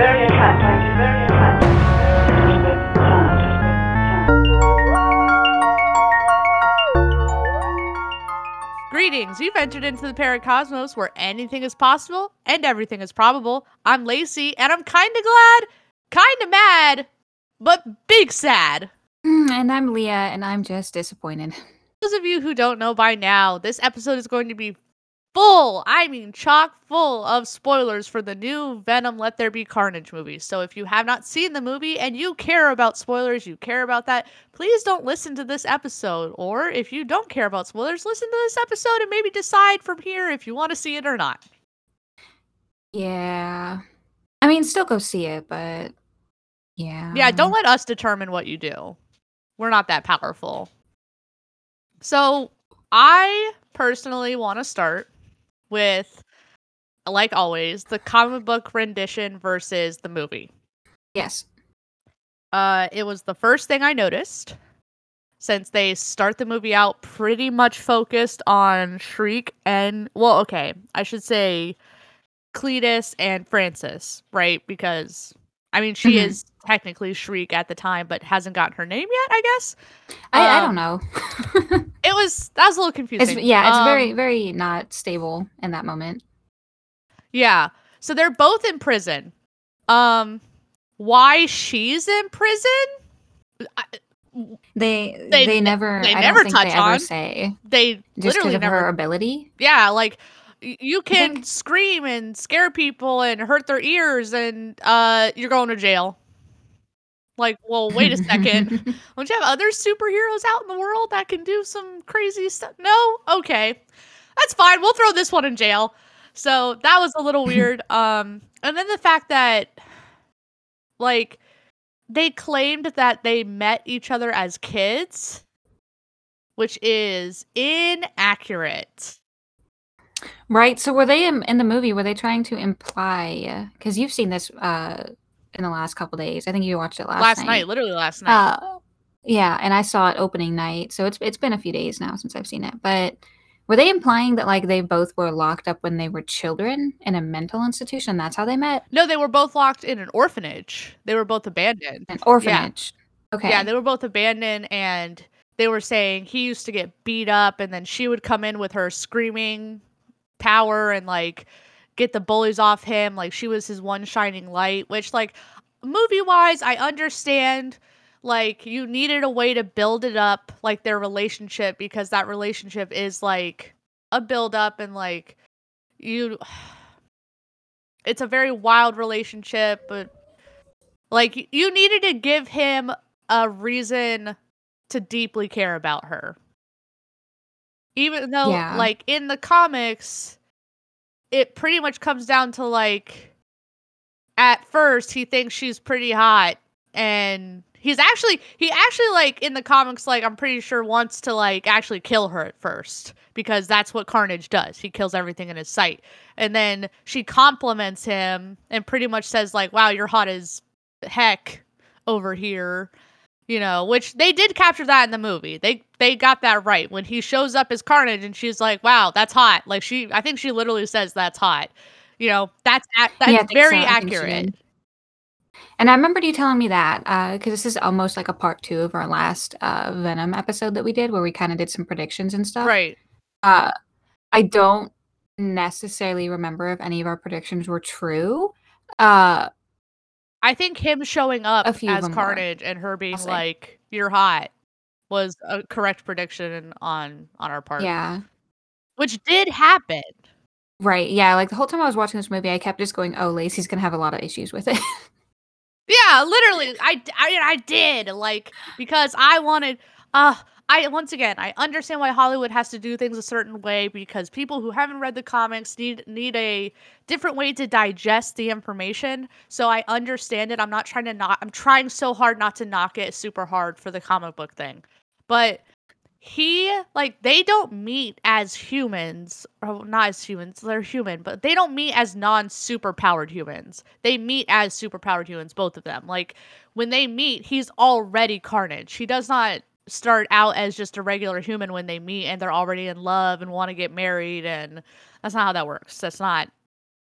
very attached, very Greetings! You've entered into the Paracosmos where anything is possible and everything is probable. I'm Lacey, and I'm kinda glad, kinda mad, but big sad. Mm, And I'm Leah, and I'm just disappointed. Those of you who don't know by now, this episode is going to be full, I mean chock full of spoilers for the new Venom Let There Be Carnage movie. So if you have not seen the movie and you care about spoilers, you care about that, please don't listen to this episode. Or if you don't care about spoilers, listen to this episode and maybe decide from here if you want to see it or not. Yeah. I mean, still go see it, but yeah. Yeah, don't let us determine what you do. We're not that powerful. So, I personally want to start with, like always, the comic book rendition versus the movie. Yes. Uh, it was the first thing I noticed since they start the movie out pretty much focused on Shriek and, well, okay, I should say Cletus and Francis, right? Because, I mean, she Mhm. is technically Shriek at the time, but hasn't gotten her name yet, I guess. I, I Um, don't know. It was, that was a little confusing. it's yeah, it's Um, very very not stable in that moment. Yeah. So they're both in prison. Um, why she's in prison? I, They They they, never they I never don't think touch they ever on. say they just literally never. her ability. Yeah, like you can scream and scare people and hurt their ears, and uh, you're going to jail. Like, well, wait a second. Don't you have other superheroes out in the world that can do some crazy stuff? No? Okay. That's fine. We'll throw this one in jail. So that was a little weird. Um, and then the fact that like they claimed that they met each other as kids, which is inaccurate. Right. So were they in, in the movie? Were they trying to imply? Because you've seen this uh in the last couple days. I think you watched it last, Last, night. literally last night. Uh, yeah, and I saw it opening night, so it's it's been a few days now since I've seen it. But were they implying that like they both were locked up when they were children in a mental institution? That's how they met, no, they were both locked in an orphanage. They were both abandoned. an orphanage. Okay. Yeah, they were both abandoned and they were saying he used to get beat up and then she would come in with her screaming power and like get the bullies off him. Like she was his one shining light, which like movie wise, I understand like you needed a way to build it up like their relationship because that relationship is like a build up and like you it's a very wild relationship but like you needed to give him a reason to deeply care about her. Even though Yeah. like in the comics it pretty much comes down to like at first he thinks she's pretty hot and he's actually he actually like in the comics like I'm pretty sure wants to like actually kill her at first because that's what Carnage does. He kills everything in his sight. And then she compliments him and pretty much says like wow you're hot as heck over here you know which they did capture that in the movie they they got that right when he shows up as carnage and she's like wow that's hot like she i think she literally says that's hot you know that's ac- that's Yeah, very so. I think she accurate. And I remembered you telling me that because this is almost like a part two of our last uh, Venom episode that we did, where we kind of did some predictions and stuff. right Uh, I don't necessarily remember if any of our predictions were true. Uh, i think him showing up as carnage and her being like you're hot was a correct prediction on on our part yeah. which did happen Right. Yeah. Like the whole time I was watching this movie, I kept just going, "Oh, Lacey's gonna have a lot of issues with it." Yeah, literally. I I did like because I wanted. Uh, I once again I understand why Hollywood has to do things a certain way because people who haven't read the comics need need a different way to digest the information. So I understand it. I'm not trying to not. I'm trying so hard not to knock it super hard for the comic book thing, but he like they don't meet as humans or not as humans they're human but they don't meet as non super powered humans they meet as super powered humans both of them like when they meet he's already carnage he does not start out as just a regular human when they meet and they're already in love and want to get married and that's not how that works that's not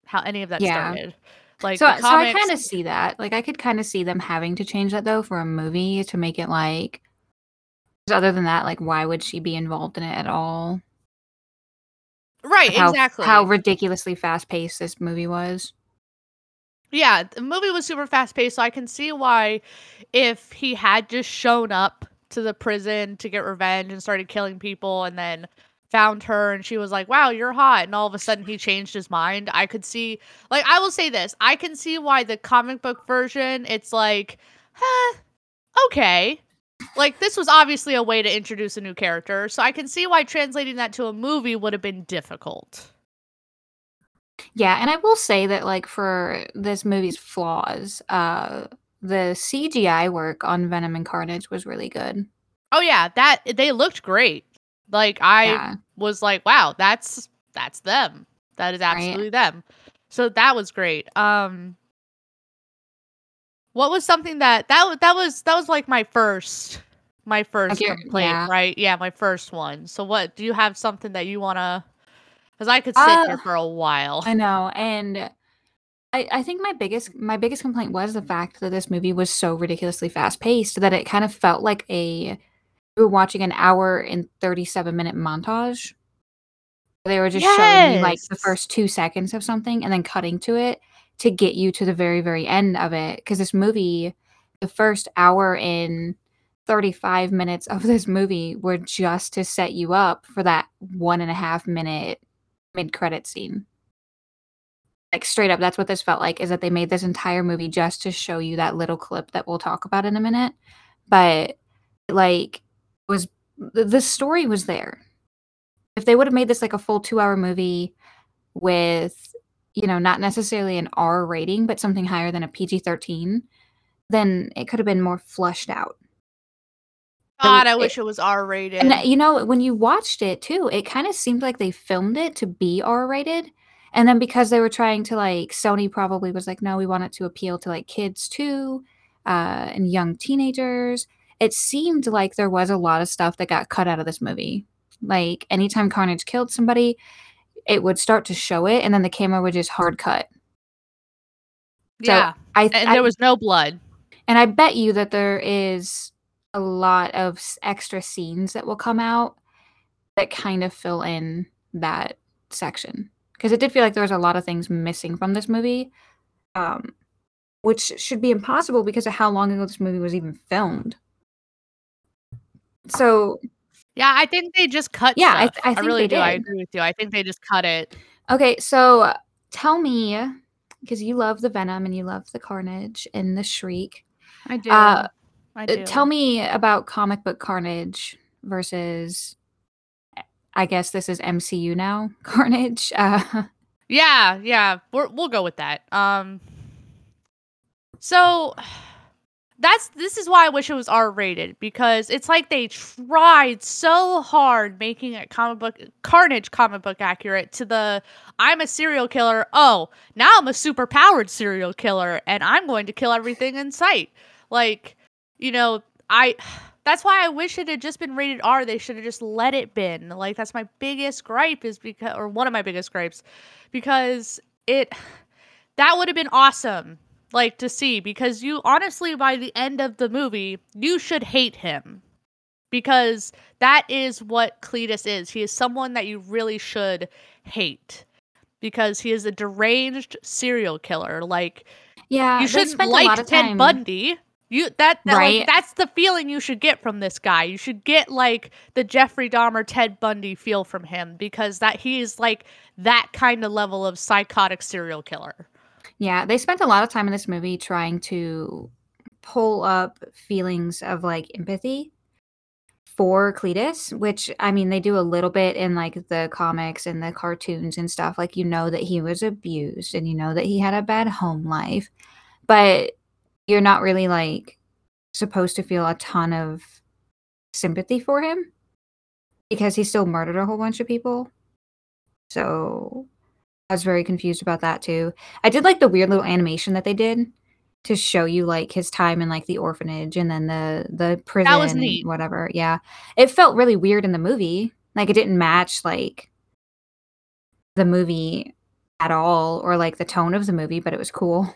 how any of that Yeah. started Like So I so I kinda see that. Like, I could kinda see them having to change that though for a movie to make it like. other than that, like, why would she be involved in it at all? Right, how f how ridiculously fast-paced this movie was. Yeah, the movie was super fast-paced, so I can see why if he had just shown up to the prison to get revenge and started killing people and then found her and she was like, "Wow, you're hot," and all of a sudden he changed his mind, I could see like, I will say this, I can see why the comic book version, it's like, "Huh, okay." Like, this was obviously a way to introduce a new character, so I can see why translating that to a movie would have been difficult. Yeah, and I will say that, like, for this movie's flaws, uh, the CGI work on Venom and Carnage was really good. Oh, yeah, that they looked great. Like, I Yeah. was like, "Wow, that's that's them. That is Right. absolutely them." So that was great. Um what was something that that that was that was, like, my first my first complaint, yeah. right? Yeah, my first one. So what do you have something that you wanna 'cause I could sit Uh, here for a while. I know, and I I think my biggest my biggest complaint was the fact that this movie was so ridiculously fast-paced that it kind of felt like a we were watching an hour and thirty-seven-minute montage. They were just showing you, like, the first 2 seconds of something and then cutting to it to get you to the very, very end of it. Because this movie, the first hour and 35 minutes of this movie were just to set you up for that one-and-a-half-minute mid-credit scene. Like, straight up, that's what this felt like, is that they made this entire movie just to show you that little clip that we'll talk about in a minute, but, like, was the story was there. If they would've made this like a full two-hour movie with, you know, not necessarily an R rating, but something higher than a PG-13, then it could've been more flushed out. God, I wish it was R-rated. Uh, you know, when you watched it too, it kinda seemed like they filmed it to be R-rated, and then because they were trying to, like Sony probably was like, "No, we want it to appeal to, like, kids too, uh, and young teenagers." It seemed like there was a lot of stuff that got cut out of this movie. Like, anytime Carnage killed somebody, it would start to show it, and then the camera would just hard cut. So, Yeah, I and I there was no blood. And I bet you that there is a lot of extra scenes that will come out that kind of fill in that section, 'cause it did feel like there was a lot of things missing from this movie, um, which should be impossible because of how long ago this movie was even filmed. So Yeah, I think they just cut Yeah, I th. I I really do, I agree with you, I think they just cut it. Okay, so tell me, because you love the Venom and you love the Carnage and the Shriek, I uh do. I uh, tell me about comic book Carnage versus I guess this is MCU now, Carnage, uh Yeah, yeah, we're we'll go with that, um so, that's this is why I wish it was R-rated, because it's like they tried so hard making it comic book Carnage comic book accurate to the, "I'm a serial killer, oh, now I'm a super powered serial killer, and I'm going to kill everything in sight." Like, you know, I that's why I wish it had just been rated R, they shoulda just let it been, like, that's my biggest gripe is because or one of my biggest gripes, because it that would have been awesome, like, to see, because you honestly, by the end of the movie, you should hate him, because that is what Cletus is, he is someone that you really should hate, because he is a deranged serial killer, like, Yeah, you shouldn't a like Ted Bundy, you that that, like, that's the feeling you should get from this guy, you should get, like, the Jeffrey Dahmer, Ted Bundy feel from him, because that he is, like, that kinda level of psychotic serial killer. Yeah, they spent a lot of time in this movie trying to pull up feelings of, like, empathy for Cletus, which, I mean, they do a little bit in, like, the comics and the cartoons and stuff, like, you know that he was abused, and you know that he had a bad home life, but you're not really, like, supposed to feel a ton of sympathy for him because he still murdered a whole bunch of people. So, I was very confused about that too. I did like the weird little animation that they did to show you, like, his time in, like, the orphanage and then the the prison That was neat. whatever, yeah. It felt really weird in the movie, like, it didn't match, like the movie at all or like the tone of the movie, but it was cool.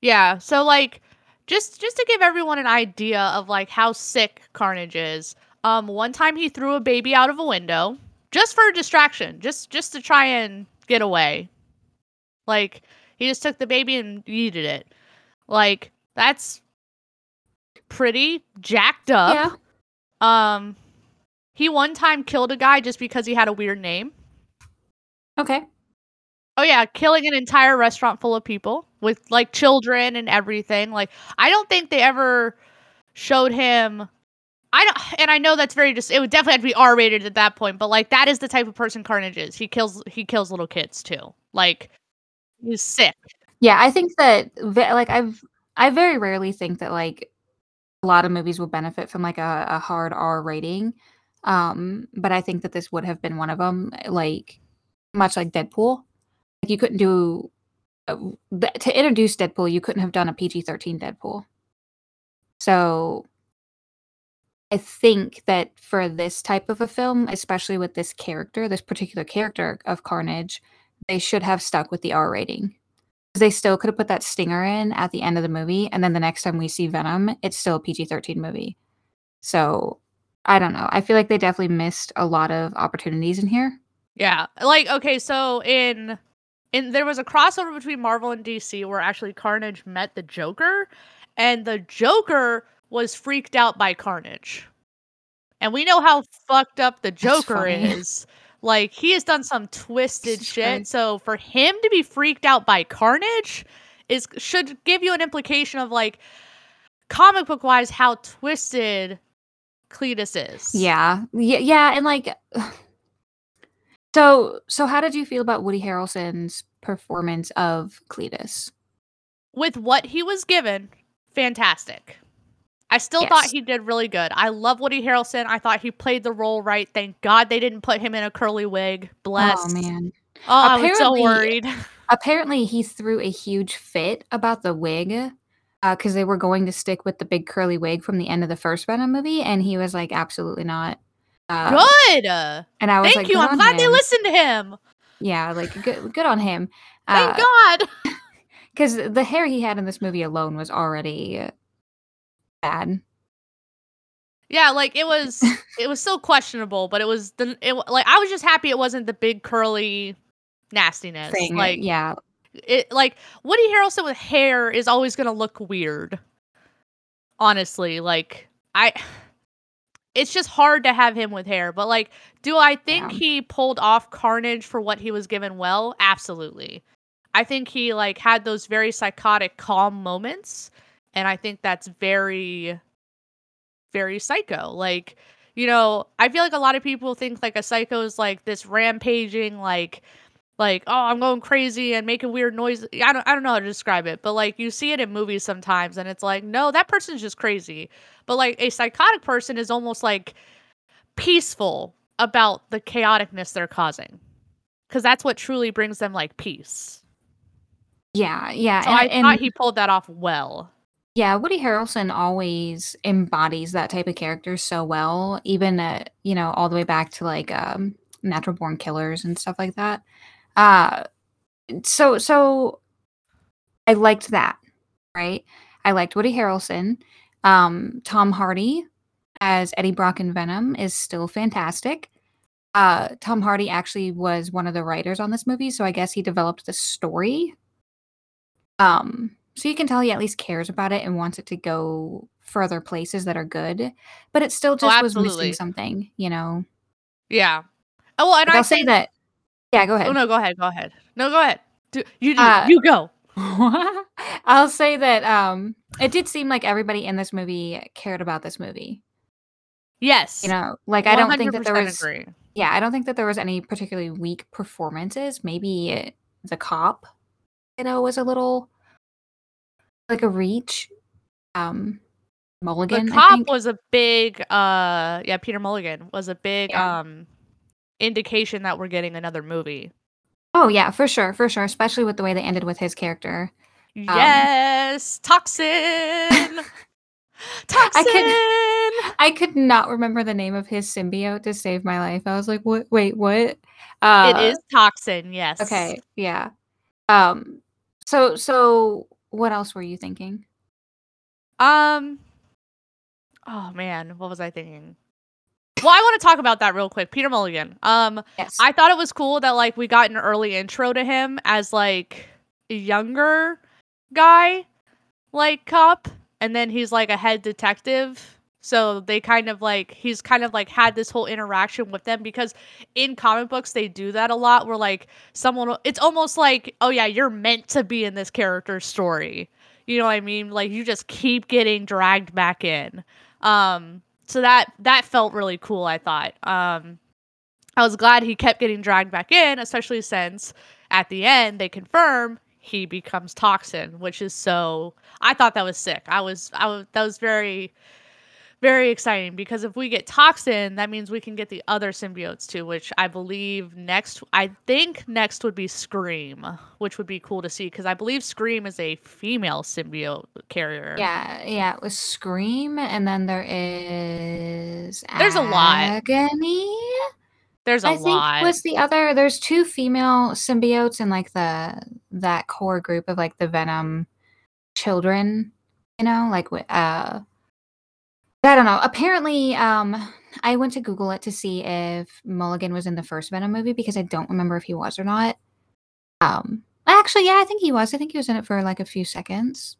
Yeah, so like just just to give everyone an idea of like how sick Carnage is. Um one time he threw a baby out of a window just for a distraction, just just to try and get away. Like he just took the baby and yeeted it. Like that's pretty jacked up. Yeah. Um he one time killed a guy just because he had a weird name. Okay. Oh yeah, killing an entire restaurant full of people with like children and everything. Like I don't think they ever showed him I don't and I know that's very just it would definitely have to be R rated at that point, but like that is the type of person Carnage is. He kills he kills little kids too. Like he's sick. Yeah, I think that like I've I very rarely think that like a lot of movies will benefit from like a, a hard R rating. Um, but I think that this would have been one of them. Like much like Deadpool, like you couldn't do to introduce Deadpool, you couldn't have done a PG thirteen Deadpool. So I think that for this type of a film, especially with this character, this particular character of Carnage, they should have stuck with the R rating. They still could have put that stinger in at the end of the movie, and then the next time we see Venom, it's still a PG 13 movie. So I don't know. I feel like they definitely missed a lot of opportunities in here. Yeah. Like okay, so in in there was a crossover between Marvel and DC where actually Carnage met the Joker and the Joker was freaked out by Carnage. And we know how fucked up the Joker is. Like he has done some twisted shit. Christ. So for him to be freaked out by Carnage is should give you an implication of like comic book wise how twisted Cletus is. Yeah. Yeah, yeah, and like So so how did you feel about Woody Harrelson's performance of Cletus? with what he was given, fantastic. I still thought he did really good. I love Woody Harrelson. I thought he played the role right. Thank God they didn't put him in a curly wig. Bless. Oh man. Oh, I was so Apparently- worried. Apparently he threw a huge fit about the wig uh, because they were going to stick with the big curly wig from the end of the first Venom movie, and he was like, absolutely not. Uh, Good. Uh, And I was Thank like, you. I'm glad they listened to him. Yeah, like good, good on him. Thank God. Because the hair he had in this movie alone was already bad. Yeah, like it was it was still questionable, but it was the it like I was just happy it wasn't the big curly nastiness. Thing. Like yeah, it like Woody Harrelson with hair is always gonna look weird. Honestly, like I it's just hard to have him with hair. But like, do I think Yeah. he pulled off Carnage for what he was given well? Absolutely. I think he like had those very psychotic calm moments. And I think that's very very psycho. Like, you know, I feel like a lot of people think like a psycho is like this rampaging, like like oh i'm going crazy and making weird noises i don't i don't know how to describe it but like you see it in movies sometimes and it's like no that person's just crazy but like a psychotic person is almost like peaceful about the chaoticness they're causing because that's what truly brings them like peace yeah, yeah. so and, i and- thought he pulled that off well Yeah, Woody Harrelson always embodies that type of character so well, even uh, you know, all the way back to like um Natural Born Killers and stuff like that. Uh so so I liked that, right? I liked Woody Harrelson. Um Tom Hardy as Eddie Brock in Venom is still fantastic. Uh Tom Hardy actually was one of the writers on this movie, so I guess he developed the story um, so you can tell he at least cares about it and wants it to go further places that are good, but it still just was absolutely. missing something, you know. yeah oh well and I'll say that. Yeah, go ahead. oh no go ahead go ahead no go ahead do, you do Uh, you go I'll say that um, it did seem like everybody in this movie cared about this movie. yes You know, like I don't think that there was. agree. Yeah, I don't think that there was any particularly weak performances. Maybe the cop, you know, was a little like a reach. Um, Mulligan. the cop was a big uh yeah peter mulligan was a big Yeah. um indication that we're getting another movie Oh yeah, for sure, for sure. Especially with the way they ended with his character. yes toxin toxin I could not remember the name of his symbiote to save my life. I was like, what? Wait, what? Uh, it is toxin yes Okay, yeah. Um, so so what else were you thinking? Um. Oh man, what was I thinking? Well, I want to talk about that real quick. Peter Mulligan. Um, Yes. I thought it was cool that like we got an early intro to him as like a younger guy, like cop, and then he's like a head detective. So they kind of like he's kind of like had this whole interaction with them because in comic books they do that a lot where like someone it's almost like oh yeah you're meant to be in this character's story. You know what I mean? Like you just keep getting dragged back in. Um so that that felt really cool i thought. Um i was glad he kept getting dragged back in especially since at the end they confirm he becomes toxin which is so i thought that was sick. I was i was that was very very exciting because if we get toxin that means we can get the other symbiotes too which i believe next i think next would be scream which would be cool to see because i believe scream is a female symbiote carrier Yeah, yeah, it was Scream, and then there is There's a lot. Agony. there's a I think was the other. There's two female symbiotes in like the that core group of like the Venom children. You know, like uh, I don't know. Apparently, um, I went to Google it to see if Mulligan was in the first Venom movie because I don't remember if he was or not. Um, actually, yeah, I think he was. I think he was in it for like a few seconds.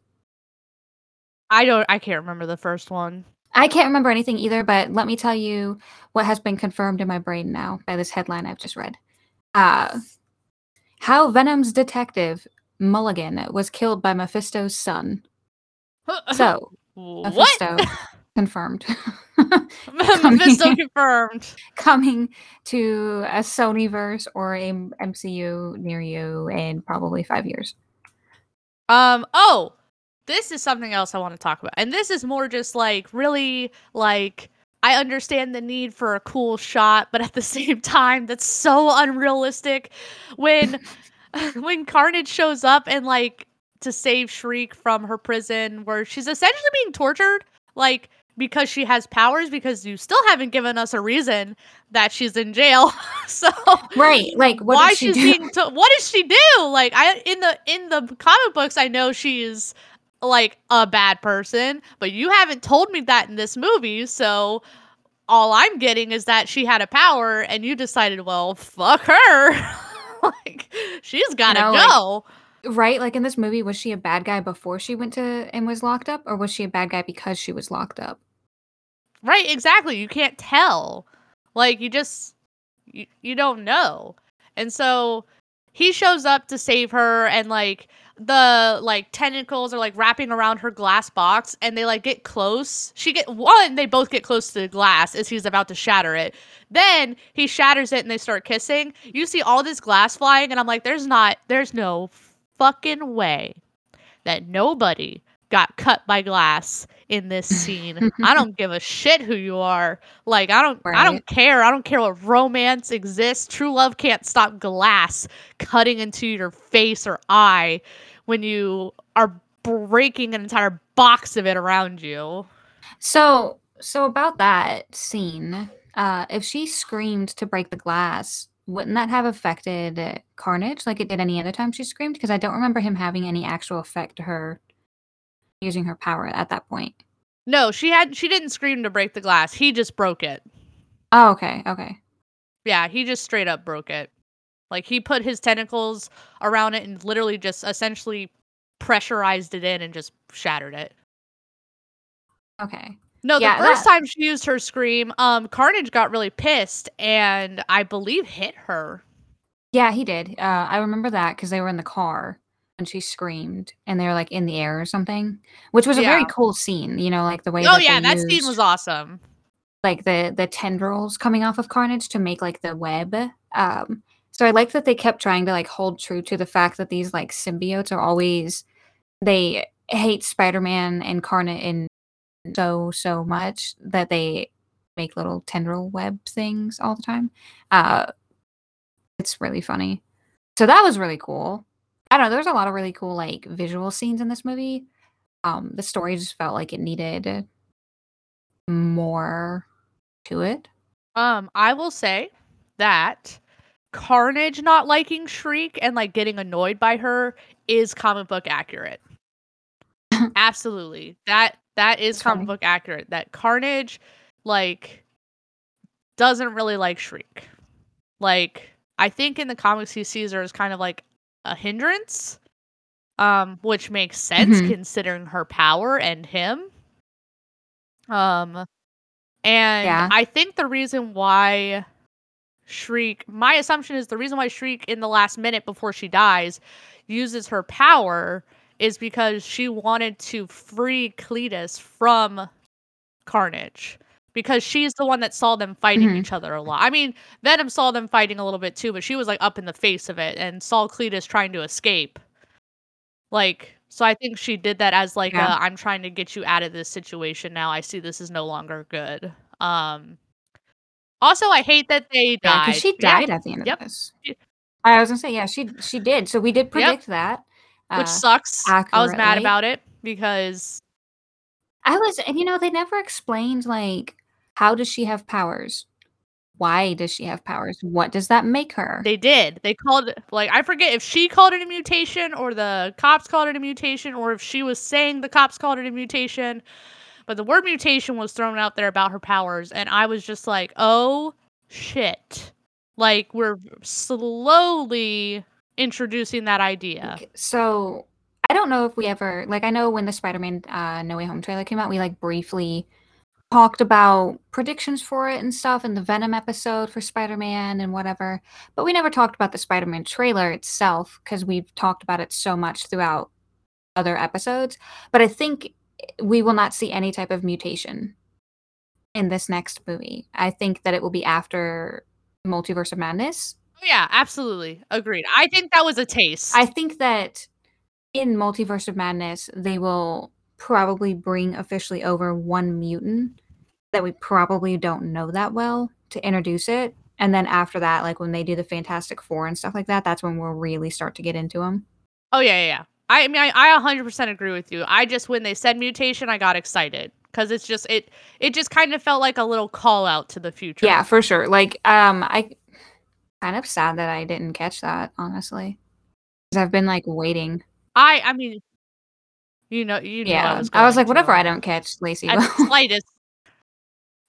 I don't. I can't remember the first one. I can't remember anything either, but let me tell you what has been confirmed in my brain now by this headline I've just read. Uh, how Venom's detective Mulligan was killed by Mephisto's son. So, what? Mephisto confirmed. Mephisto confirmed. Coming to a Sonyverse or a MCU near you in probably five years. Um. Oh, this is something else I want to talk about, and this is more just like really like I understand the need for a cool shot, but at the same time, that's so unrealistic. When when Carnage shows up and like to save Shriek from her prison, where she's essentially being tortured, like because she has powers, because you still haven't given us a reason that she's in jail. so Right. Like, what why she she's being to- what does she do like i in the in the comic books i know she's like a bad person but you haven't told me that in this movie so all i'm getting is that she had a power and you decided well fuck her like she's gotta know, like- go Right? Like in this movie, was she a bad guy before she went to and was locked up, or was she a bad guy because she was locked up? Right, exactly. You can't tell. Like you just you, you don't know. And so he shows up to save her and like the like tentacles are like wrapping around her glass box and they like get close. She get one, they both get close to the glass as he's about to shatter it. Then he shatters it and they start kissing. You see all this glass flying and I'm like there's not there's no fucking way that nobody got cut by glass in this scene. I don't give a shit who you are. Like I don't I don't care. I don't care what romance exists. True love can't stop glass cutting into your face or eye when you are breaking an entire box of it around you. So, so about that scene, uh, if she screamed to break the glass, wouldn't that have affected Carnage like it did any other time she screamed? Because I don't remember him having any actual effect to her using her power at that point. No, she had she didn't scream to break the glass. He just broke it. Oh, okay, okay. Yeah, he just straight up broke it. Like he put his tentacles around it and literally just essentially pressurized it in and just shattered it. Okay. No, the Yeah, first that- time she used her scream, um, Carnage got really pissed and I believe hit her. Yeah, he did. Uh, I remember that because they were in the car and she screamed and they were like in the air or something, which was a very cool scene. You know, like the way. Oh that yeah, they that scene used, was awesome. like the the tendrils coming off of Carnage to make like the web. Um, so I like that they kept trying to like hold true to the fact that these like symbiotes are always they hate Spider-Man and Carnage and so so much that they make little tendril web things all the time. Uh, it's really funny. So that was really cool. I don't know. There's a lot of really cool like visual scenes in this movie. Um, the story just felt like it needed more to it. Um, I will say that Carnage not liking Shriek and, like, getting annoyed by her is comic book accurate. Absolutely. That that is comic funny. book accurate, that Carnage, like doesn't really like Shriek. Like, I think in the comics he sees her as kind of like a hindrance, um, which makes sense Mhm. considering her power and him. Um, and Yeah. I think the reason why Shriek my assumption is the reason why Shriek in the last minute before she dies uses her power is because she wanted to free Cletus from Carnage. Because she's the one that saw them fighting Mhm. each other a lot. I mean, Venom saw them fighting a little bit too, but she was like up in the face of it and saw Cletus trying to escape. Like, so I think she did that as like, Yeah. uh, I'm trying to get you out of this situation now. I see this is no longer good. Um also I hate that they Yeah, died. because she Yeah, died at the end Yep. of this. I was gonna say, yeah, she she did. So we did Yep. predict that. which uh, sucks. I was mad about it because I was and you know, they never explained like how does she have powers? Why does she have powers? What does that make her? They did. They called it like I forget if she called it a mutation or the cops called it a mutation or if she was saying the cops called it a mutation. But the word mutation was thrown out there about her powers and I was just like, "Oh shit." Like we're slowly introducing that idea. So I don't know if we ever like I know when the Spider-Man uh No Way Home trailer came out, we like briefly talked about predictions for it and stuff in the Venom episode for Spider-Man and whatever. But we never talked about the Spider-Man trailer itself because we've talked about it so much throughout other episodes. But I think we will not see any type of mutation in this next movie. I think that it will be after Multiverse of Madness. Oh, yeah, absolutely. Agreed. I think that was a taste. I think that in Multiverse of Madness, they will probably bring officially over one mutant that we probably don't know that well to introduce it. And then after that, like when they do the Fantastic Four and stuff like that, that's when we'll really start to get into them. Oh yeah, yeah, yeah. I mean, I, I 100% agree with you. I just when they said mutation, I got excited because it's just it it just kind of felt like a little call out to the future. Yeah, for sure. Like, um, I kind of sad that I didn't catch that, honestly. Because I've been like waiting. I I mean, you know, you know, Yeah. I was, I was like, whatever. I don't catch, Lacey At the slightest,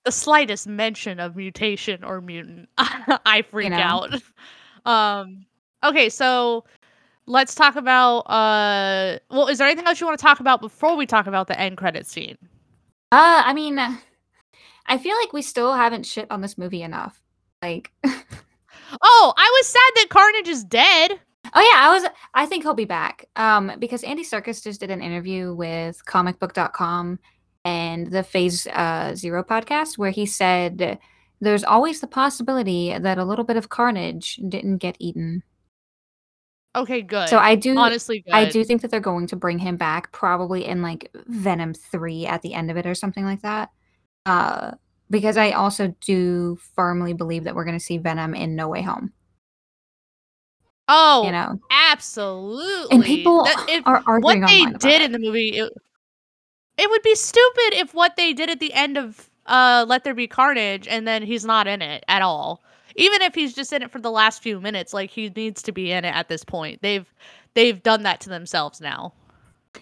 the slightest mention of mutation or mutant, I freak know. out. Um. Okay, so let's talk about. Uh. Well, is there anything else you want to talk about before we talk about the end credit scene? Uh, I mean, I feel like we still haven't shit on this movie enough. Like, Oh, I was sad that Carnage is dead. Oh yeah, I was I think he'll be back. Um because Andy Serkis just did an interview with comicbook.com and the Phase uh 0 podcast where he said there's always the possibility that a little bit of carnage didn't get eaten. Okay, good. So I do honestly good. I do think that they're going to bring him back probably in like Venom 3 at the end of it or something like that. Uh because I also do firmly believe that we're going to see Venom in No Way Home, Oh, you know. absolutely. And people That- if are what they did in the movie, it, it would be stupid if what they did at the end of uh Let There Be Carnage and then he's not in it at all. Even if he's just in it for the last few minutes, like he needs to be in it at this point. They've they've done that to themselves now.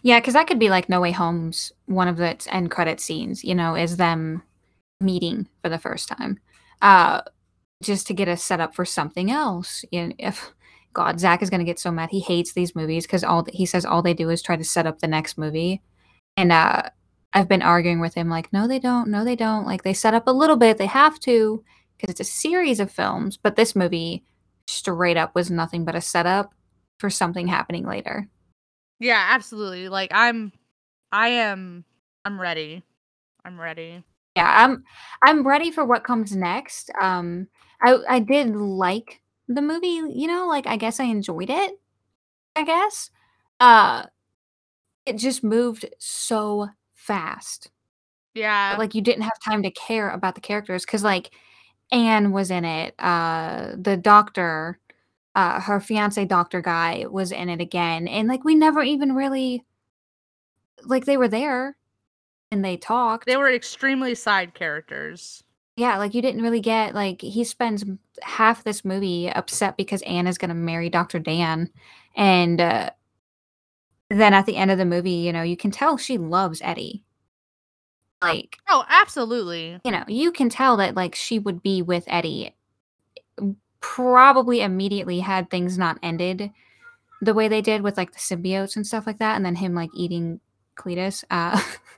Yeah, because that could be like No Way Home's one of the its end credit scenes, you know, is them meeting for the first time. Uh just to get us set up for something else. You know, if God, Zach is gonna get so mad. He hates these movies because all he says all they do is try to set up the next movie. And uh I've been arguing with him like, no, they don't, no, they don't. Like they set up a little bit, they have to, because it's a series of films, but this movie straight up was nothing but a setup for something happening later. Yeah, absolutely. Like I'm I am I'm ready. I'm ready. yeah i'm i'm ready for what comes next um i i did like the movie you know like i guess i enjoyed it i guess uh it just moved so fast Yeah. like you didn't have time to care about the characters because like anne was in it uh the doctor uh her fiance doctor guy was in it again and like we never even really like they were there and they talked they were extremely side characters. Yeah, like, you didn't really get like, he spends m half this movie upset because Anne is gonna marry Doctor Dan, and, uh then at the end of the movie, you know, you can tell she loves Eddie. Like Oh, absolutely. you know, you can tell that, like, she would be with Eddie, probably immediately had things not ended the way they did with, like, the symbiotes and stuff like that, and then him, like, eating Cletus, uh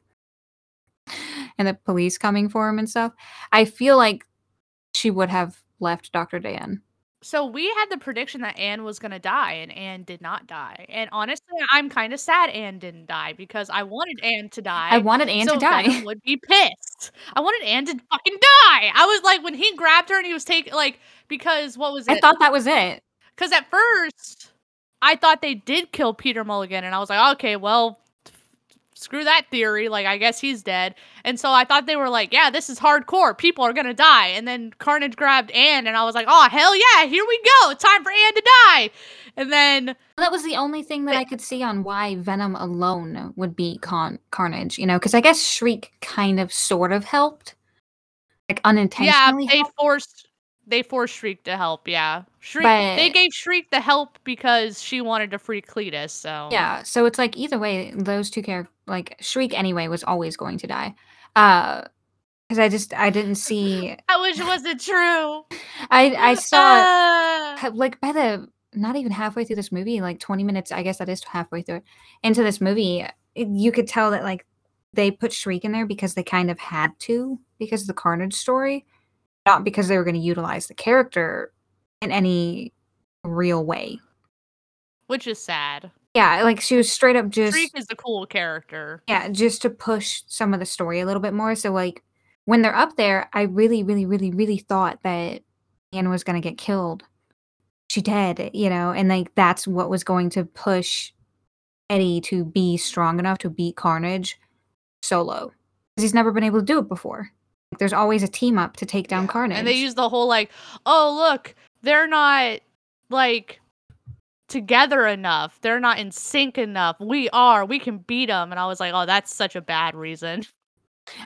and the police coming for him and stuff. I feel like she would have left Doctor Dan. So, we had the prediction that Anne was gonna die, and Anne did not die, and honestly, I'm kinda sad Anne didn't die because I wanted Anne to die. I wanted Anne to die. Venom would be pissed. I wanted Anne to fucking die! I was like when he grabbed her and he was taking like because what was it? I thought that was it. Because at first, I thought they did kill Peter Mulligan, and I was like, "Okay, well, screw that theory, like, I guess he's dead," and so I thought they were like, "Yeah, this is hardcore, people are gonna die," and then Carnage grabbed Anne, and I was like, oh, hell yeah, here we go, time for Anne to die!" And then That was the only thing that I could see on why Venom alone would beat Con Carnage, you know, because I guess Shriek kind of sort of helped. Like, unintentionally. Yeah, they helped. forced they forced Shriek to help, yeah. Shriek they gave Shriek the help because she wanted to free Cletus, so Yeah, so it's like either way, those 2 charac like, Shriek anyway was always going to die. Uh, because I just I didn't see I wish it wasn't true. I I saw ha like, by the not even halfway through this movie, like, 20 minutes I guess that is halfway through into this movie, you could tell that, like, they put Shriek in there because they kind of had to, because of the Carnage story, not because they were gonna utilize the character in any real way. Which is sad. Yeah, like, she was straight up just Shriek is a cool character. Yeah, just to push some of the story a little bit more, so, like, when they're up there, I really, really, really, really thought that Anne was gonna get killed. She did, you know, and, like, that's what was going to push Eddie to be strong enough to beat Carnage solo. Because he's never been able to do it before. There's always a team up to take down Carnage. and they use the whole, like, "Oh, look, they're not, like, together enough, they're not in sync enough, we are, we can beat them. and I was like, "Oh, that's such a bad reason."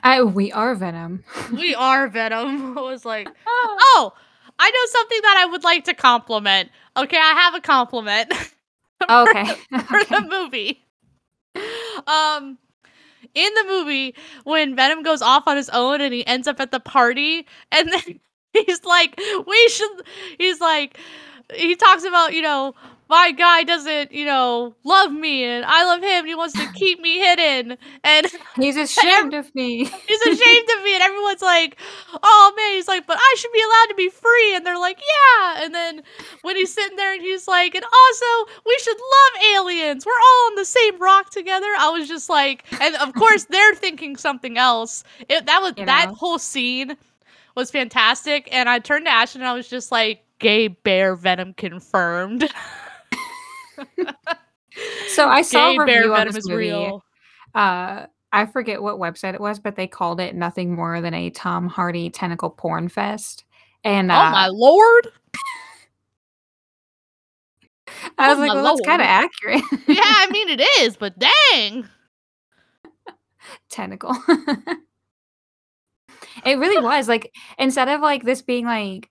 I we are Venom. We are Venom. I was like, "Oh, I know something that I would like to compliment." Okay, I have a compliment for Okay, for the movie. Um, in the movie, when Venom goes off on his own and he ends up at the party, and then he's like, "We should" he's like he talks about, you know, "My guy doesn't, you know, love me, and I love him, and he wants to keep me hidden," and He's ashamed of me. he's ashamed of me, and everyone's like, "Oh, man," he's like, "But I should be allowed to be free," and they're like, "Yeah," and then when he's sitting there and he's like, "And also, we should love aliens, we're all on the same rock together," I was just like and of course, they're thinking something else. It that was You that know? whole scene was fantastic, and I turned to Ashton and I was just like, "Gay bear Venom confirmed." So, I saw Gay a review on this movie, real. uh, I forget what website it was, but they called it nothing more than a Tom Hardy tentacle porn fest, and, Oh my uh lord. I Oh was like, my "Well, that's kinda accurate." Yeah, I mean, it is, but dang. Tentacle. It really was, like, instead of, like, this being, like,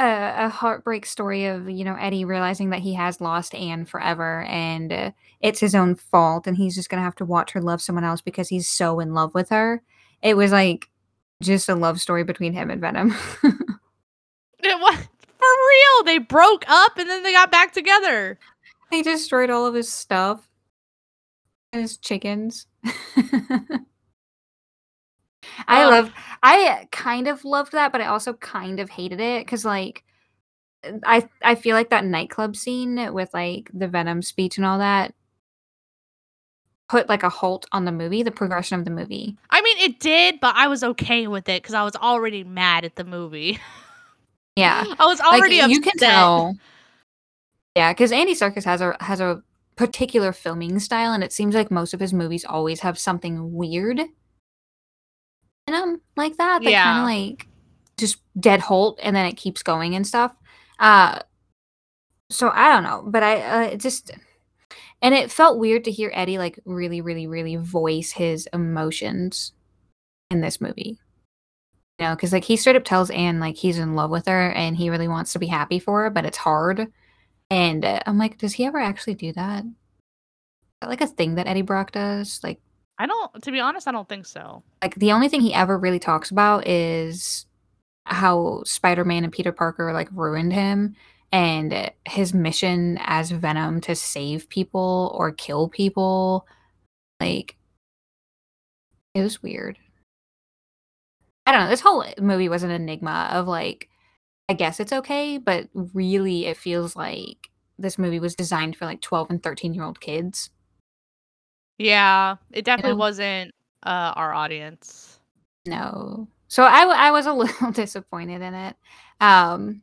a a heartbreak story of, you know, Eddie realizing that he has lost Anne forever, and uh, it's his own fault, and he's just gonna have to watch her love someone else because he's so in love with her, it was, like, just a love story between him and Venom. It wa for real, they broke up and then they got back together. He destroyed all of his stuff. His chickens. I Ugh. love I kind of loved that, but I also kind of hated it because like, uh, I I feel like that nightclub scene with, like, the Venom speech and all that put, like, a halt on the movie, the progression of the movie. I mean, it did, but I was okay with it because I was already mad at the movie. Yeah. I was Like, already you can tell. Yeah, because Andy Serkis has a has a particular filming style, and it seems like most of his movies always have something weird in 'em like that, that kinda, like, just dead halt, and then it keeps going and stuff. Uh, so I don't know, but I, uh, it just and it felt weird to hear Eddie, like, really, really, really voice his emotions in this movie. You know, because like he straight up tells Anne like he's in love with her and he really wants to be happy for her, but it's hard. And uh, I'm like, does he ever actually do that? Is that like a thing that Eddie Brock does? Like, I don't. To be honest, I don't think so. like the only thing he ever really talks about is how Spider-Man and Peter Parker like ruined him and his mission as Venom to save people or kill people. Like, it was weird. I don't know. This whole movie was an enigma of like, I guess it's okay, but really it feels like this movie was designed for like 12 and 13 year old kids. Yeah, it definitely know? wasn't uh, our audience. No. So I, w- I was a little disappointed in it. Um,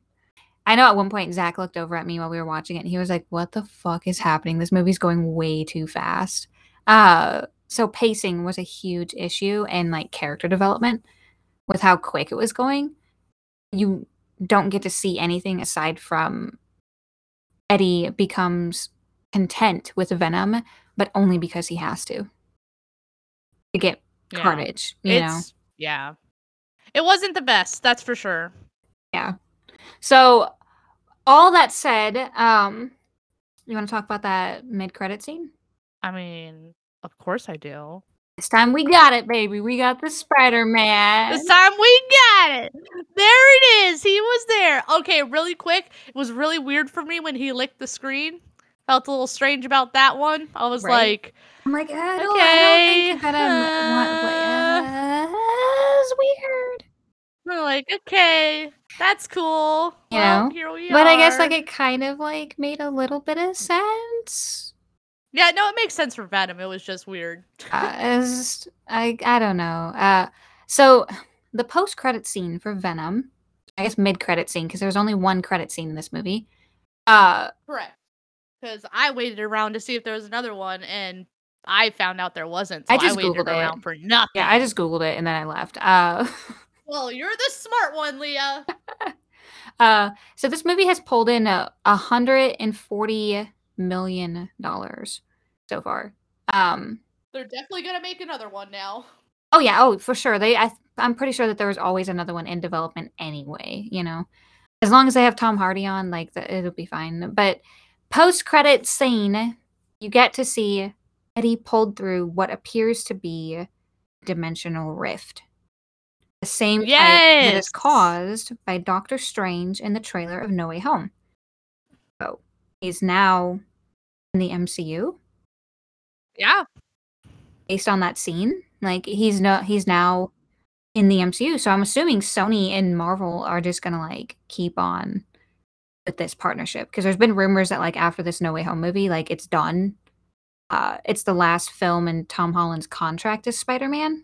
I know at one point Zach looked over at me while we were watching it and he was like, What the fuck is happening? This movie's going way too fast. Uh, so pacing was a huge issue and like character development with how quick it was going. You don't get to see anything aside from Eddie becomes content with Venom, but only because he has to. To get Yeah. carnage, you know? It's yeah. It wasn't the best, that's for sure. Yeah. So all that said, um you want to talk about that mid-credit scene? I mean, of course I do. This time we got it, baby. We got the Spider-Man. This time we got it. There it is. He was there. Okay, really quick. It was really weird for me when he licked the screen. Felt a little strange about that one. I was Right. like, I'm like, I don't, I don't Okay, think Venom want, uh, it's weird. I'm like, okay, that's cool. You well, know? here we But I guess like it kind of like made a little bit of sense. Yeah, no, it makes sense for Venom. It was just weird. Uh, just- I I don't know. Uh, so the post credit scene for Venom, I guess mid credit scene because there was only one credit scene in this movie. Uh, Correct. Because I waited around to see if there was another one, and I found out there wasn't. I So I, just waited Googled it. around for nothing. yeah, I just googled it and then I left. Uh, Well, you're the smart one, Leah. uh, so this movie has pulled in a hundred and forty million dollars so far. Um, They're definitely gonna make another one now. Oh yeah, oh for sure. They I I'm pretty sure that there was always another one in development anyway, you know. As long as they have Tom Hardy on, like the, it'll be fine. But post credit scene, you get to see Eddie pulled through what appears to be a dimensional rift. The same type that is caused by Doctor Strange in the trailer of No Way Home. So he's now in the MCU Yeah. based on that scene. Like he's no he's now in the MCU. So I'm assuming Sony and Marvel are just gonna like keep on with this partnership because there's been rumors that like after this No Way Home movie, like it's done. Uh, it's the last film in Tom Holland's contract as Spider-Man.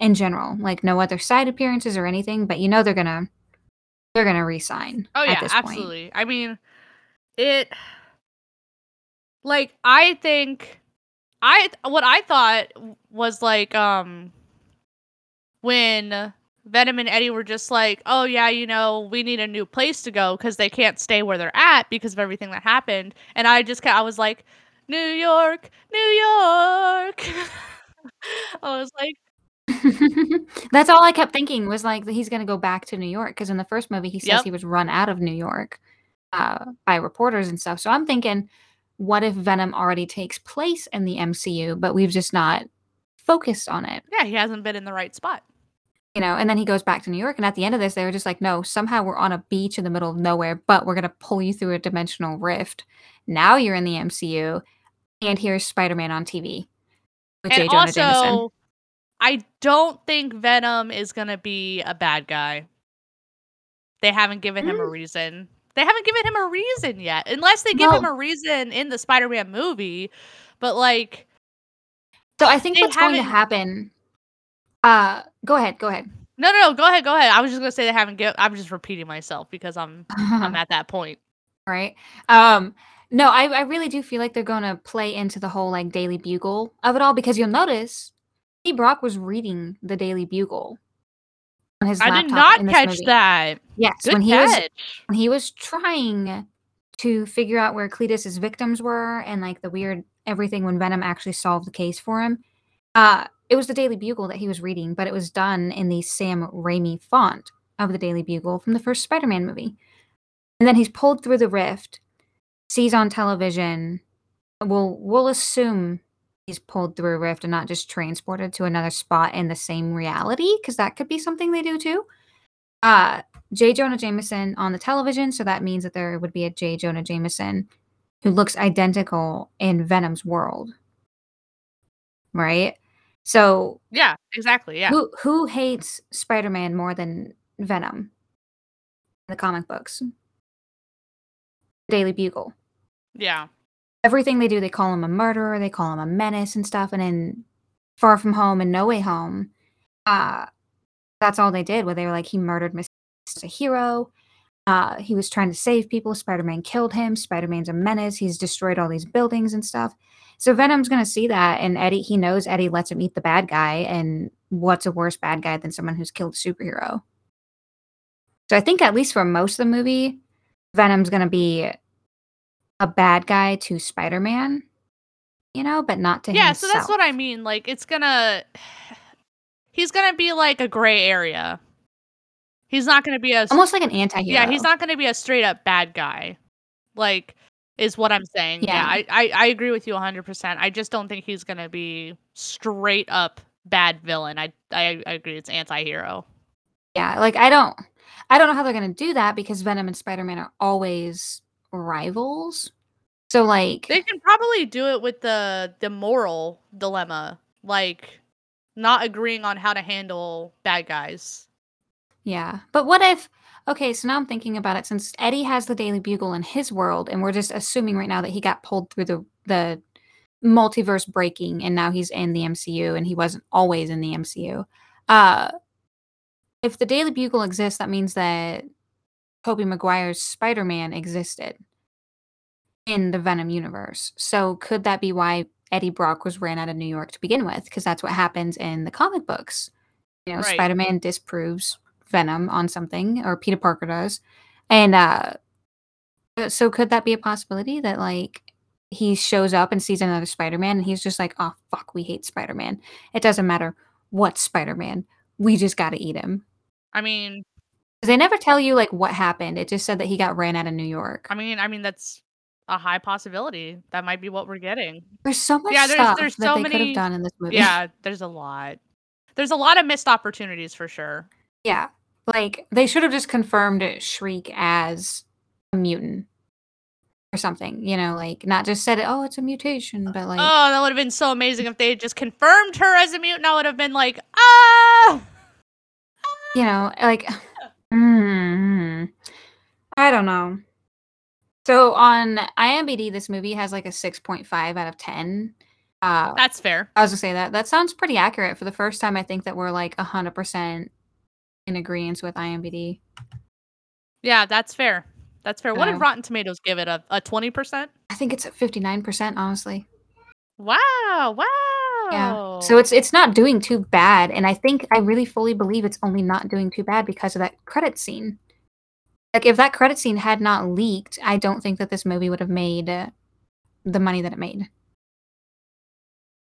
In general, like no other side appearances or anything, but you know they're gonna they're gonna resign. Oh at yeah, this point. absolutely. I mean, it like I think I what I thought was like um when Venom and Eddie were just like, "Oh yeah, you know, we need a new place to go because they can't stay where they're at because of everything that happened." And I just I was like, "New York, New York." I was like, That's all I kept thinking was like he's gonna go back to New York because in the first movie he says Yep. he was run out of New York uh, by reporters and stuff. So I'm thinking, what if Venom already takes place in the MCU, but we've just not focused on it, "Yeah, he hasn't been in the right spot." You know? And then he goes back to New York, and at the end of this, they were just like, no, somehow we're on a beach in the middle of nowhere, but we're gonna pull you through a dimensional rift. Now you're in the MCU, and here's Spider-Man on TV with J. and Jonah Jameson. also, I don't think Venom is gonna be a bad guy. They haven't given him a Mm. reason. They haven't given him a reason yet, unless they give him a reason in the Spider-Man movie. But like, So I think what's going to happen. Uh, go ahead, go ahead. no, no, no. Go ahead, go ahead. I was just gonna say they haven't given. I'm just repeating myself because I'm I'm at that point. right? Um, no, I, I really do feel like they're going to play into the whole like Daily Bugle of it all because you'll notice Eddie Brock was reading the Daily Bugle on his I did not catch movie. that. Yes, Good when he was catch. when he was trying to figure out where Cletus's victims were and like the weird everything when Venom actually solved the case for him. Uh, it was the Daily Bugle that he was reading, but it was done in the Sam Raimi font of the Daily Bugle from the first Spider-Man movie. And then he's pulled through the rift, sees on television. We'll we'll assume he's pulled through a rift and not just transported to another spot in the same reality, because that could be something they do too. Uh, J. Jonah Jameson on the television, so that means that there would be a J. Jonah Jameson who looks identical in Venom's world. Right? So Yeah, exactly. Yeah. who who hates Spider-Man more than Venom? In the comic books. Daily Bugle. Yeah. Everything they do, they call him a murderer, they call him a menace and stuff. And in Far From Home and No Way Home, uh, that's all they did. Where they were like, he murdered Mysterio. Uh, he was trying to save people. Spider Man killed him. Spider Man's a menace. He's destroyed all these buildings and stuff. So Venom's gonna see that, and Eddie, he knows Eddie lets him eat the bad guy, and what's a worse bad guy than someone who's killed a superhero? So I think at least for most of the movie, Venom's gonna be a bad guy to Spider Man, you know, but not to Yeah, himself. so that's what I mean. Like it's gonna he's gonna be like a gray area. He's not gonna be a Almost like an anti-hero. Yeah, he's not gonna be a straight up bad guy. Like is what I'm saying. Yeah, Yeah. I, I I agree with you 100%. I just don't think he's gonna be straight up bad villain. I I, I agree. It's anti-hero. Yeah, like I don't I don't know how they're gonna do that because Venom and Spider-Man are always rivals. So like They can probably do it with the the moral dilemma, like not agreeing on how to handle bad guys. Yeah. But what if okay, so now I'm thinking about it since Eddie has the Daily Bugle in his world and we're just assuming right now that he got pulled through the the multiverse breaking and now he's in the MCU and he wasn't always in the MCU. Uh if the Daily Bugle exists, that means that Tobey Maguire's Spider-Man existed in the Venom universe. So could that be why Eddie Brock was ran out of New York to begin with? Because that's what happens in the comic books. You know, Right. Spider-Man disproves Venom on something, or Peter Parker does. And uh uh, so could that be a possibility that like he shows up and sees another Spider-Man and he's just like, oh fuck, we hate Spider-Man. It doesn't matter what Spider-Man. We just gotta eat him. I mean, They never tell you like what happened. It just said that he got ran out of New York. I mean, I mean that's a high possibility. That might be what we're getting. There's so much Yeah, there's- stuff there's that so they could many- have done in this movie. Yeah, there's a lot. There's a lot of missed opportunities for sure. yeah. Like they should have just confirmed Shriek as a mutant or something. You know, like not just said, "Oh, it's a mutation," but like, oh, that would have been so amazing if they had just confirmed her as a mutant. I would have been like, ah. you know, like, mm, I don't know. So on IMDb, this movie has like a six point five out of ten. Uh, That's fair. I was gonna say that that sounds pretty accurate for the first time. I think that we're like hundred percent in agreement with IMDb. Yeah, that's fair. That's fair. What did Rotten Tomatoes give it? A a twenty percent? I think it's at fifty nine percent, honestly. Wow! Wow! Yeah. So it's it's not doing too bad, and I think I really fully believe it's only not doing too bad because of that credit scene. Like if that credit scene had not leaked, I don't think that this movie would have made uh, the money that it made.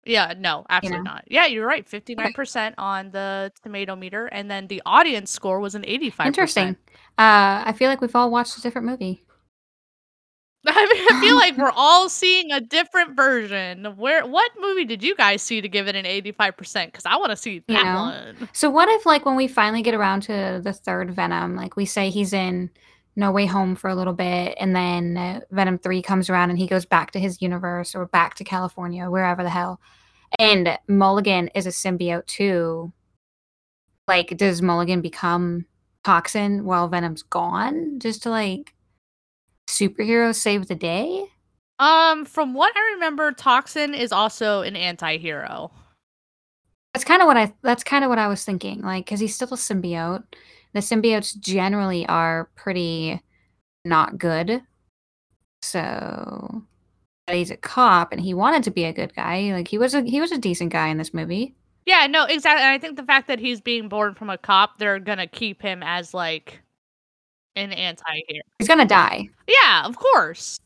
Yeah, no, absolutely know? not. Yeah, you're right. Fifty nine percent on the tomato meter, and then the audience score was an eighty five. Interesting. Uh, I feel like we've all watched a different movie. I, mean, I feel like we're all seeing a different version. of Where what movie did you guys see to give it an eighty five percent? Because I want to see that know? one. So what if like when we finally get around to the third Venom, like we say he's in No Way Home for a little bit, and then uh, Venom three comes around and he goes back to his universe or back to California, wherever the hell, and Mulligan is a symbiote too. Like, does Mulligan become Toxin while Venom's gone, just to like superhero save the day? Um, from what I remember, Toxin is also an anti hero. That's kind of what I. That's kind of what I was thinking. Like, because he's still a symbiote. The symbiotes generally are pretty not good. So he's a cop, and he wanted to be a good guy. Like he was a he was a decent guy in this movie. Yeah, no, exactly. And I think the fact that he's being born from a cop, they're gonna keep him as like an anti hero. He's gonna die. Yeah, of course.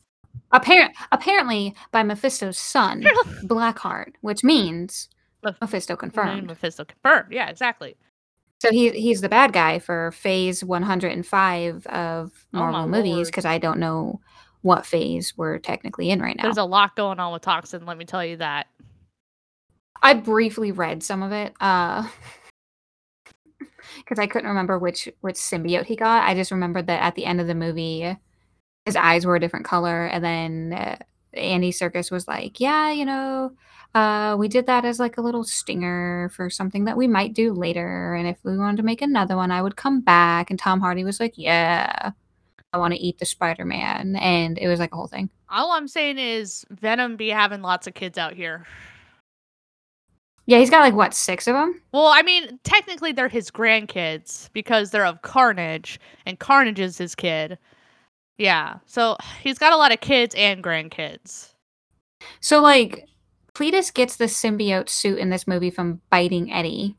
Apparent apparently by Mephisto's son, Blackheart, which means Mephisto confirmed. Mephisto confirmed. Yeah, exactly. So he he's the bad guy for phase 105 of Oh Marvel movies because I don't know what phase we're technically in right now. There's a lot going on with Toxin, let me tell you that. I briefly read some of it uh because I couldn't remember which which symbiote he got. I just remembered that at the end of the movie his eyes were a different color and then uh, Andy Serkis was like, "Yeah, you know, uh we did that as like a little stinger for something that we might do later and if we wanted to make another one, I would come back." And Tom Hardy was like, "Yeah, I want to eat the Spider-Man." And it was like a whole thing. All I'm saying is Venom be having lots of kids out here. Yeah, he's got like what, 6 of them? Well, I mean, technically they're his grandkids because they're of Carnage, and Carnage is his kid. Yeah, so he's got a lot of kids and grandkids. So like Cletus gets the symbiote suit in this movie from biting Eddie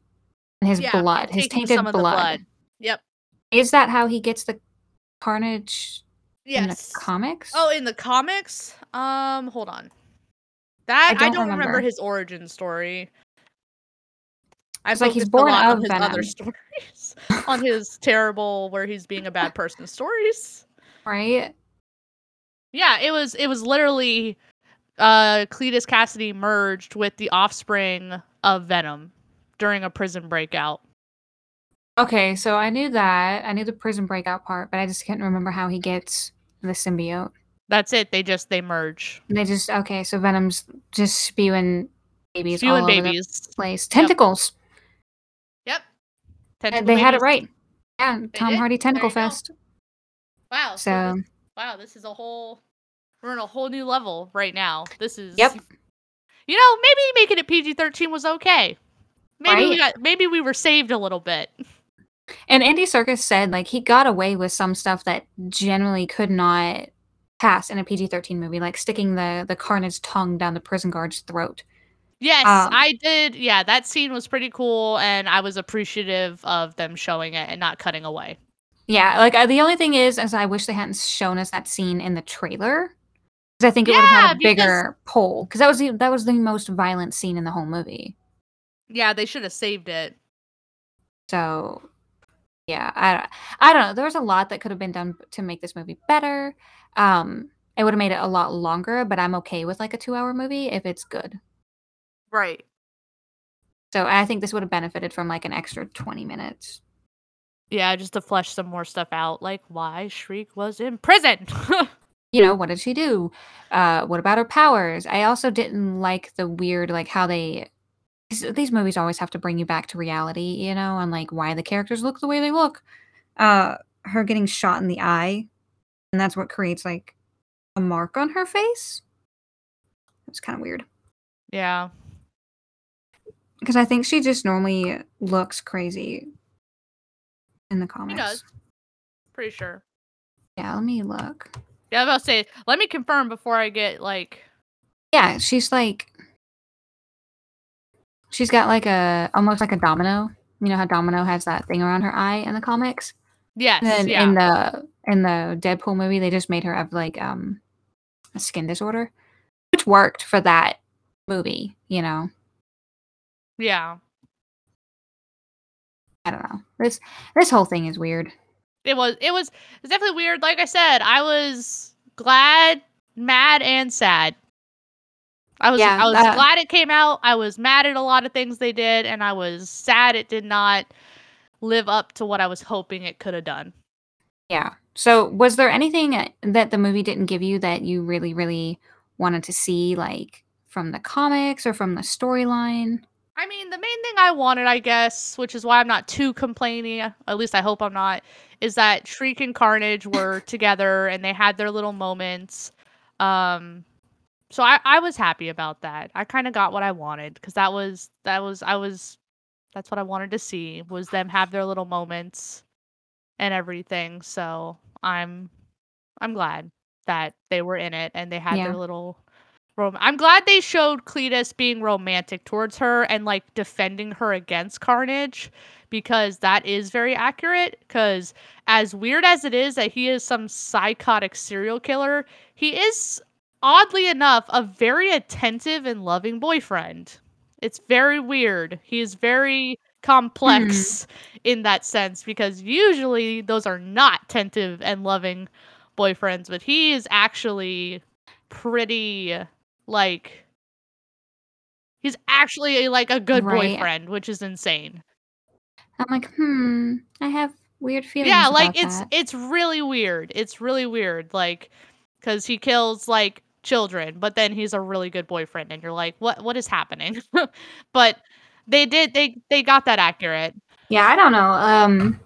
and his Yeah, blood, his tainted some of the blood. blood. Yep. Is that how he gets the carnage in the Yes. comics? Oh, in the comics? Um, hold on. That I don't don't, remember. remember. his origin story. I It's like he's born a lot of his other stories, on his terrible where he's being a bad person stories. Right? Yeah, it was it was literally uh Cletus Kasady merged with the offspring of Venom during a prison breakout. Okay, so I knew that. I knew the prison breakout part, but I just can't remember how he gets the symbiote. That's it. They just they merge. And they just okay, so Venom's just spewing babies Spewing all over the babies. place. Tentacles. Yep. Uh, Tentacle They had it right. Yeah, Tom? Hardy Tentacle Fest. go. Wow. So So wow, this is a whole we're on a whole new level right now. This is Yep. You know, maybe making it PG-13 was okay. Maybe we got maybe we were saved a little bit. And Andy Serkis said like he got away with some stuff that generally could not pass in a PG-13 movie, like sticking the the Carnage tongue down the prison guard's throat. Yes, Um, I did. Yeah, that scene was pretty cool and I was appreciative of them showing it and not cutting away. Yeah, like the only thing is, is I wish they hadn't shown us that scene in the trailer because I think it would have had a because- bigger pull because that was the that was the most violent scene in the whole movie. Yeah, they should have saved it. So yeah, I I don't know. There was a lot that could have been done to make this movie better. Um, it would have made it a lot longer, but I'm okay with like a two-hour movie if it's good. Right. So I think this would have benefited from like an extra 20 minutes. Yeah, just to flesh some more stuff out, like why Shriek was in prison. You know, what did she do? Uh, what about her powers? I also didn't like the weird, like how they. These movies always have to bring you back to reality, you know, and like why the characters look the way they look. Uh, her getting shot in the eye, and that's what creates like a mark on her face. It's kind of weird yeah. because I think she just normally looks crazy in the He comics. does. Pretty sure. Yeah, let me look. Yeah, I was about to say, let me confirm before I get like Yeah, she's like she's got like a almost like a domino. You know how Domino has that thing around her eye in the comics? yes, And then yeah. in the in the Deadpool movie they just made her have like um a skin disorder. Which worked for that movie, you know. yeah. I don't know. This this whole thing is weird. It was it was it's definitely weird. Like I said, I was glad, mad, and sad. I was Yeah, I was glad it came out. I was mad at a lot of things they did, and I was sad it did not live up to what I was hoping it could have done. Yeah. So was there anything that the movie didn't give you that you really, really wanted to see, like from the comics or from the storyline? I mean, the main thing I wanted, I guess, which is why I'm not too complaining, at least I hope I'm not, is that Shriek and Carnage were together and they had their little moments. Um so I, I was happy about that. I kind of got what I wanted because that was that was I was that's what I wanted to see was them have their little moments and everything. So I'm I'm glad that they were in it and they had Yeah. their little rom- I'm glad they showed Cletus being romantic towards her and like defending her against Carnage because that is very accurate cuz as weird as it is that he is some psychotic serial killer, he is oddly enough a very attentive and loving boyfriend. It's very weird. He is very complex mm-hmm. in that sense because usually those are not attentive and loving boyfriends, but he is actually pretty like he's actually like a good Right. boyfriend, which is insane. I'm like, "Hmm, I have weird feelings Yeah, like it's that." it's really weird. It's really weird like cuz he kills like children, but then he's a really good boyfriend and you're like, "What what is happening?" but they did they they got that accurate. Yeah, I don't know. Um,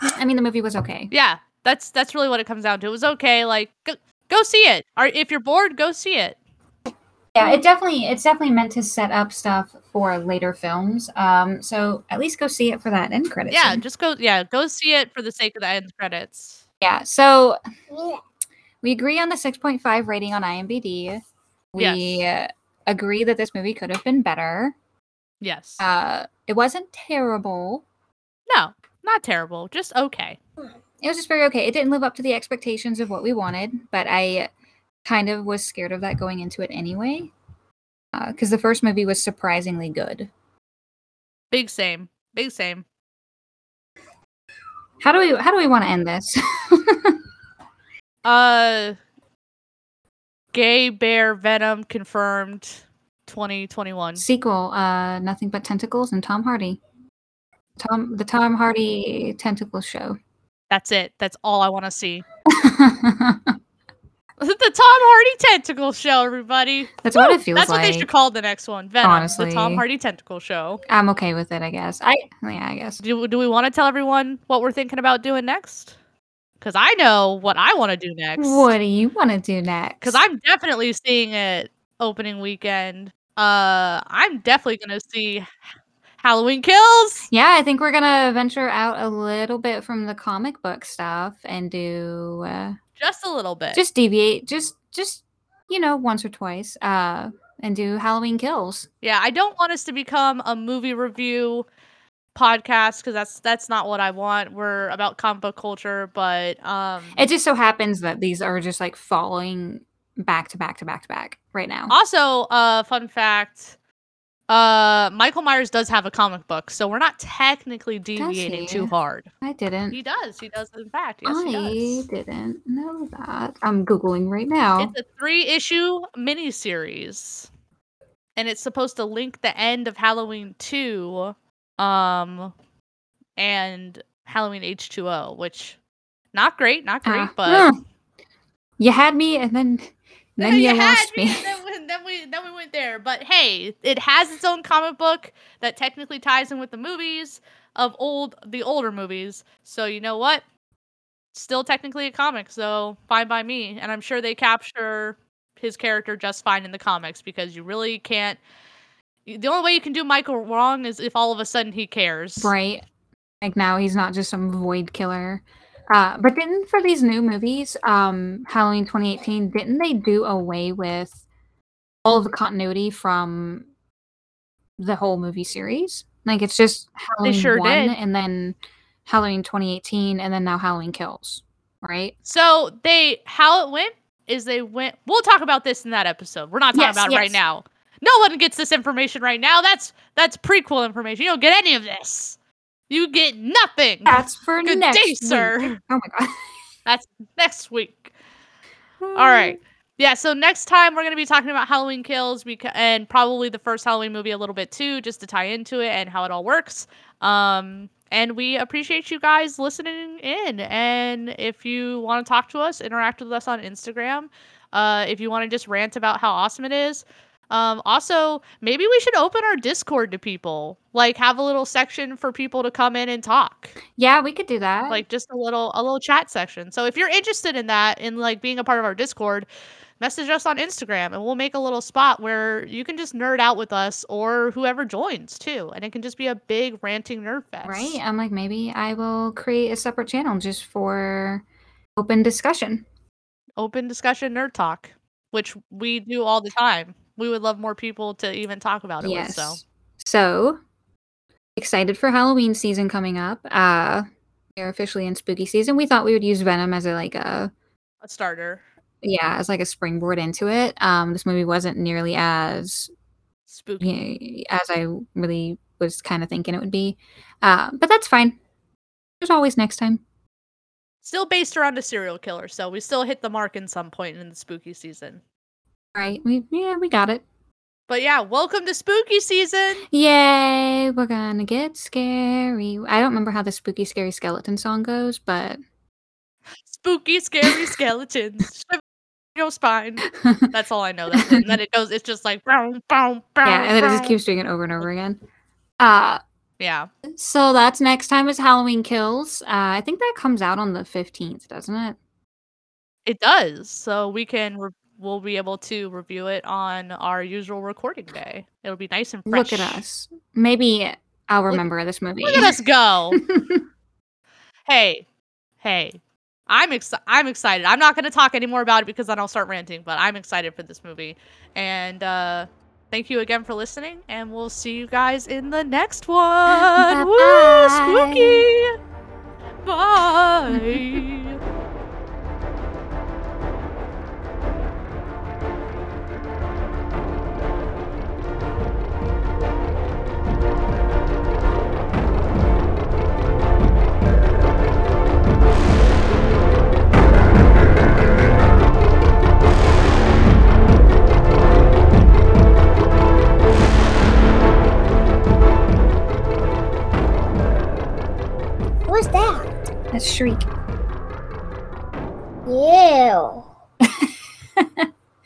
I mean, the movie was okay. Yeah, that's that's really what it comes down to. It was okay, like go, go see it. Or if you're bored, go see it. Yeah, it definitely it's definitely meant to set up stuff for later films. Um, so at least go see it for that end credits. Yeah, scene. just go yeah, go see it for the sake of the end credits. Yeah. So we agree on the 6.5 rating on IMDb. We Yes. uh, agree that this movie could have been better. Yes. Uh, it wasn't terrible. no, not terrible, just okay. It was just very okay. It didn't live up to the expectations of what we wanted, but I kind of was scared of that going into it anyway. Because the first movie was surprisingly good. Big same. Big same. How do we how do we want to end this? Uh Gay Bear Venom confirmed 2021. Sequel, uh, Nothing But Tentacles and Tom Hardy. Tom the Tom Hardy tentacle show. That's it. That's all I want to see. the Tom Hardy Tentacle Show, everybody. That's what it feels That's what they should call the next one. Venom, the Tom Hardy Tentacle Show. I'm okay with it, I guess. I yeah, I guess. Do do we want to tell everyone what we're thinking about doing next? Because I know what I want to do next. What do you want to do next? Because I'm definitely seeing it opening weekend. Uh, I'm definitely gonna see Halloween Kills. Yeah, I think we're gonna venture out a little bit from the comic book stuff and do uh, Just a little bit. just deviate, just just you know once or twice, uh, and do Halloween Kills. yeah, I don't want us to become a movie review podcast because that's that's not what I want. We're about comic book culture, but um, It just so happens that these are just like falling back to back to back to back right now. also, uh, fun fact. Uh, Michael Myers does have a comic book, so we're not technically deviating too hard. I didn't. He does. He does. In fact, yes, he I didn't know that. I'm googling right now. It's a three issue miniseries. And it's supposed to link the end of Halloween 2 um and Halloween H2O, which not great, not great, Ah, but you had me, and then then you, had lost me, me. then, we- then we then we went there. But hey, it has its own comic book that technically ties in with the movies of old the older movies. So you know what? Still technically a comic, so fine by me. And I'm sure they capture his character just fine in the comics because you really can't. The only way you can do Michael wrong is if all of a sudden he cares. Right. Like now he's not just some void killer. Uh, but didn't for these new movies, um, Halloween 2018, didn't they do away with all of the continuity from the whole movie series? Like it's just Halloween sure 1 did. and then Halloween 2018 and then now Halloween Kills, right? So they how it went is they went. We'll talk about this in that episode. We're not talking Yes, about it right now. No one gets this information right now. That's that's prequel information. You don't get any of this. You get nothing. That's for Good next day, week. sir. Oh my god. That's next week. All right. Yeah, so next time we're going to be talking about Halloween Kills beca- and probably the first Halloween movie a little bit too, just to tie into it and how it all works. Um, and we appreciate you guys listening in. And if you want to talk to us, interact with us on Instagram. Uh, if you want to just rant about how awesome it is. Um, also, maybe we should open our Discord to people. Like have a little section for people to come in and talk Yeah, we could do that. like just a little a little chat section. So if you're interested in that in like being a part of our Discord, message us on Instagram and we'll make a little spot where you can just nerd out with us or whoever joins too. And it can just be a big ranting nerd fest. Right? I'm like, maybe I will create a separate channel just for open discussion. Open discussion nerd talk, which we do all the time. We would love more people to even talk about it yes. with. So So excited for Halloween season coming up. Uh we are officially in spooky season. We thought we would use Venom as a like a a starter. yeah, as like a springboard into it. Um this movie wasn't nearly as spooky. as I really was kind of thinking it would be. Uh, but that's fine. There's always next time. Still based around a serial killer, so we still hit the mark in some point in the spooky season. Right? We yeah, we got it. But yeah, welcome to spooky season. Yay! We're gonna get scary. I don't remember how the spooky scary skeleton song goes, but Spooky, scary skeletons. Your spine. That's all I know. That's it. And then it goes. It's just like boom, boom, boom. yeah, and then it just keeps doing it over and over again. Uh Yeah, so that's next time is Halloween Kills. Uh, I think that comes out on the fifteenth, doesn't it? it does. So we can. Re- we'll be able to review it on our usual recording day. It'll be nice and fresh. Look at us. Maybe I'll remember this movie. Look at us go. hey, hey. I'm excited. I'm excited. I'm not going to talk anymore about it because then I'll start ranting. But I'm excited for this movie, and uh, thank you again for listening. And we'll see you guys in the next one. Woo, spooky. Bye. Shriek. Ew.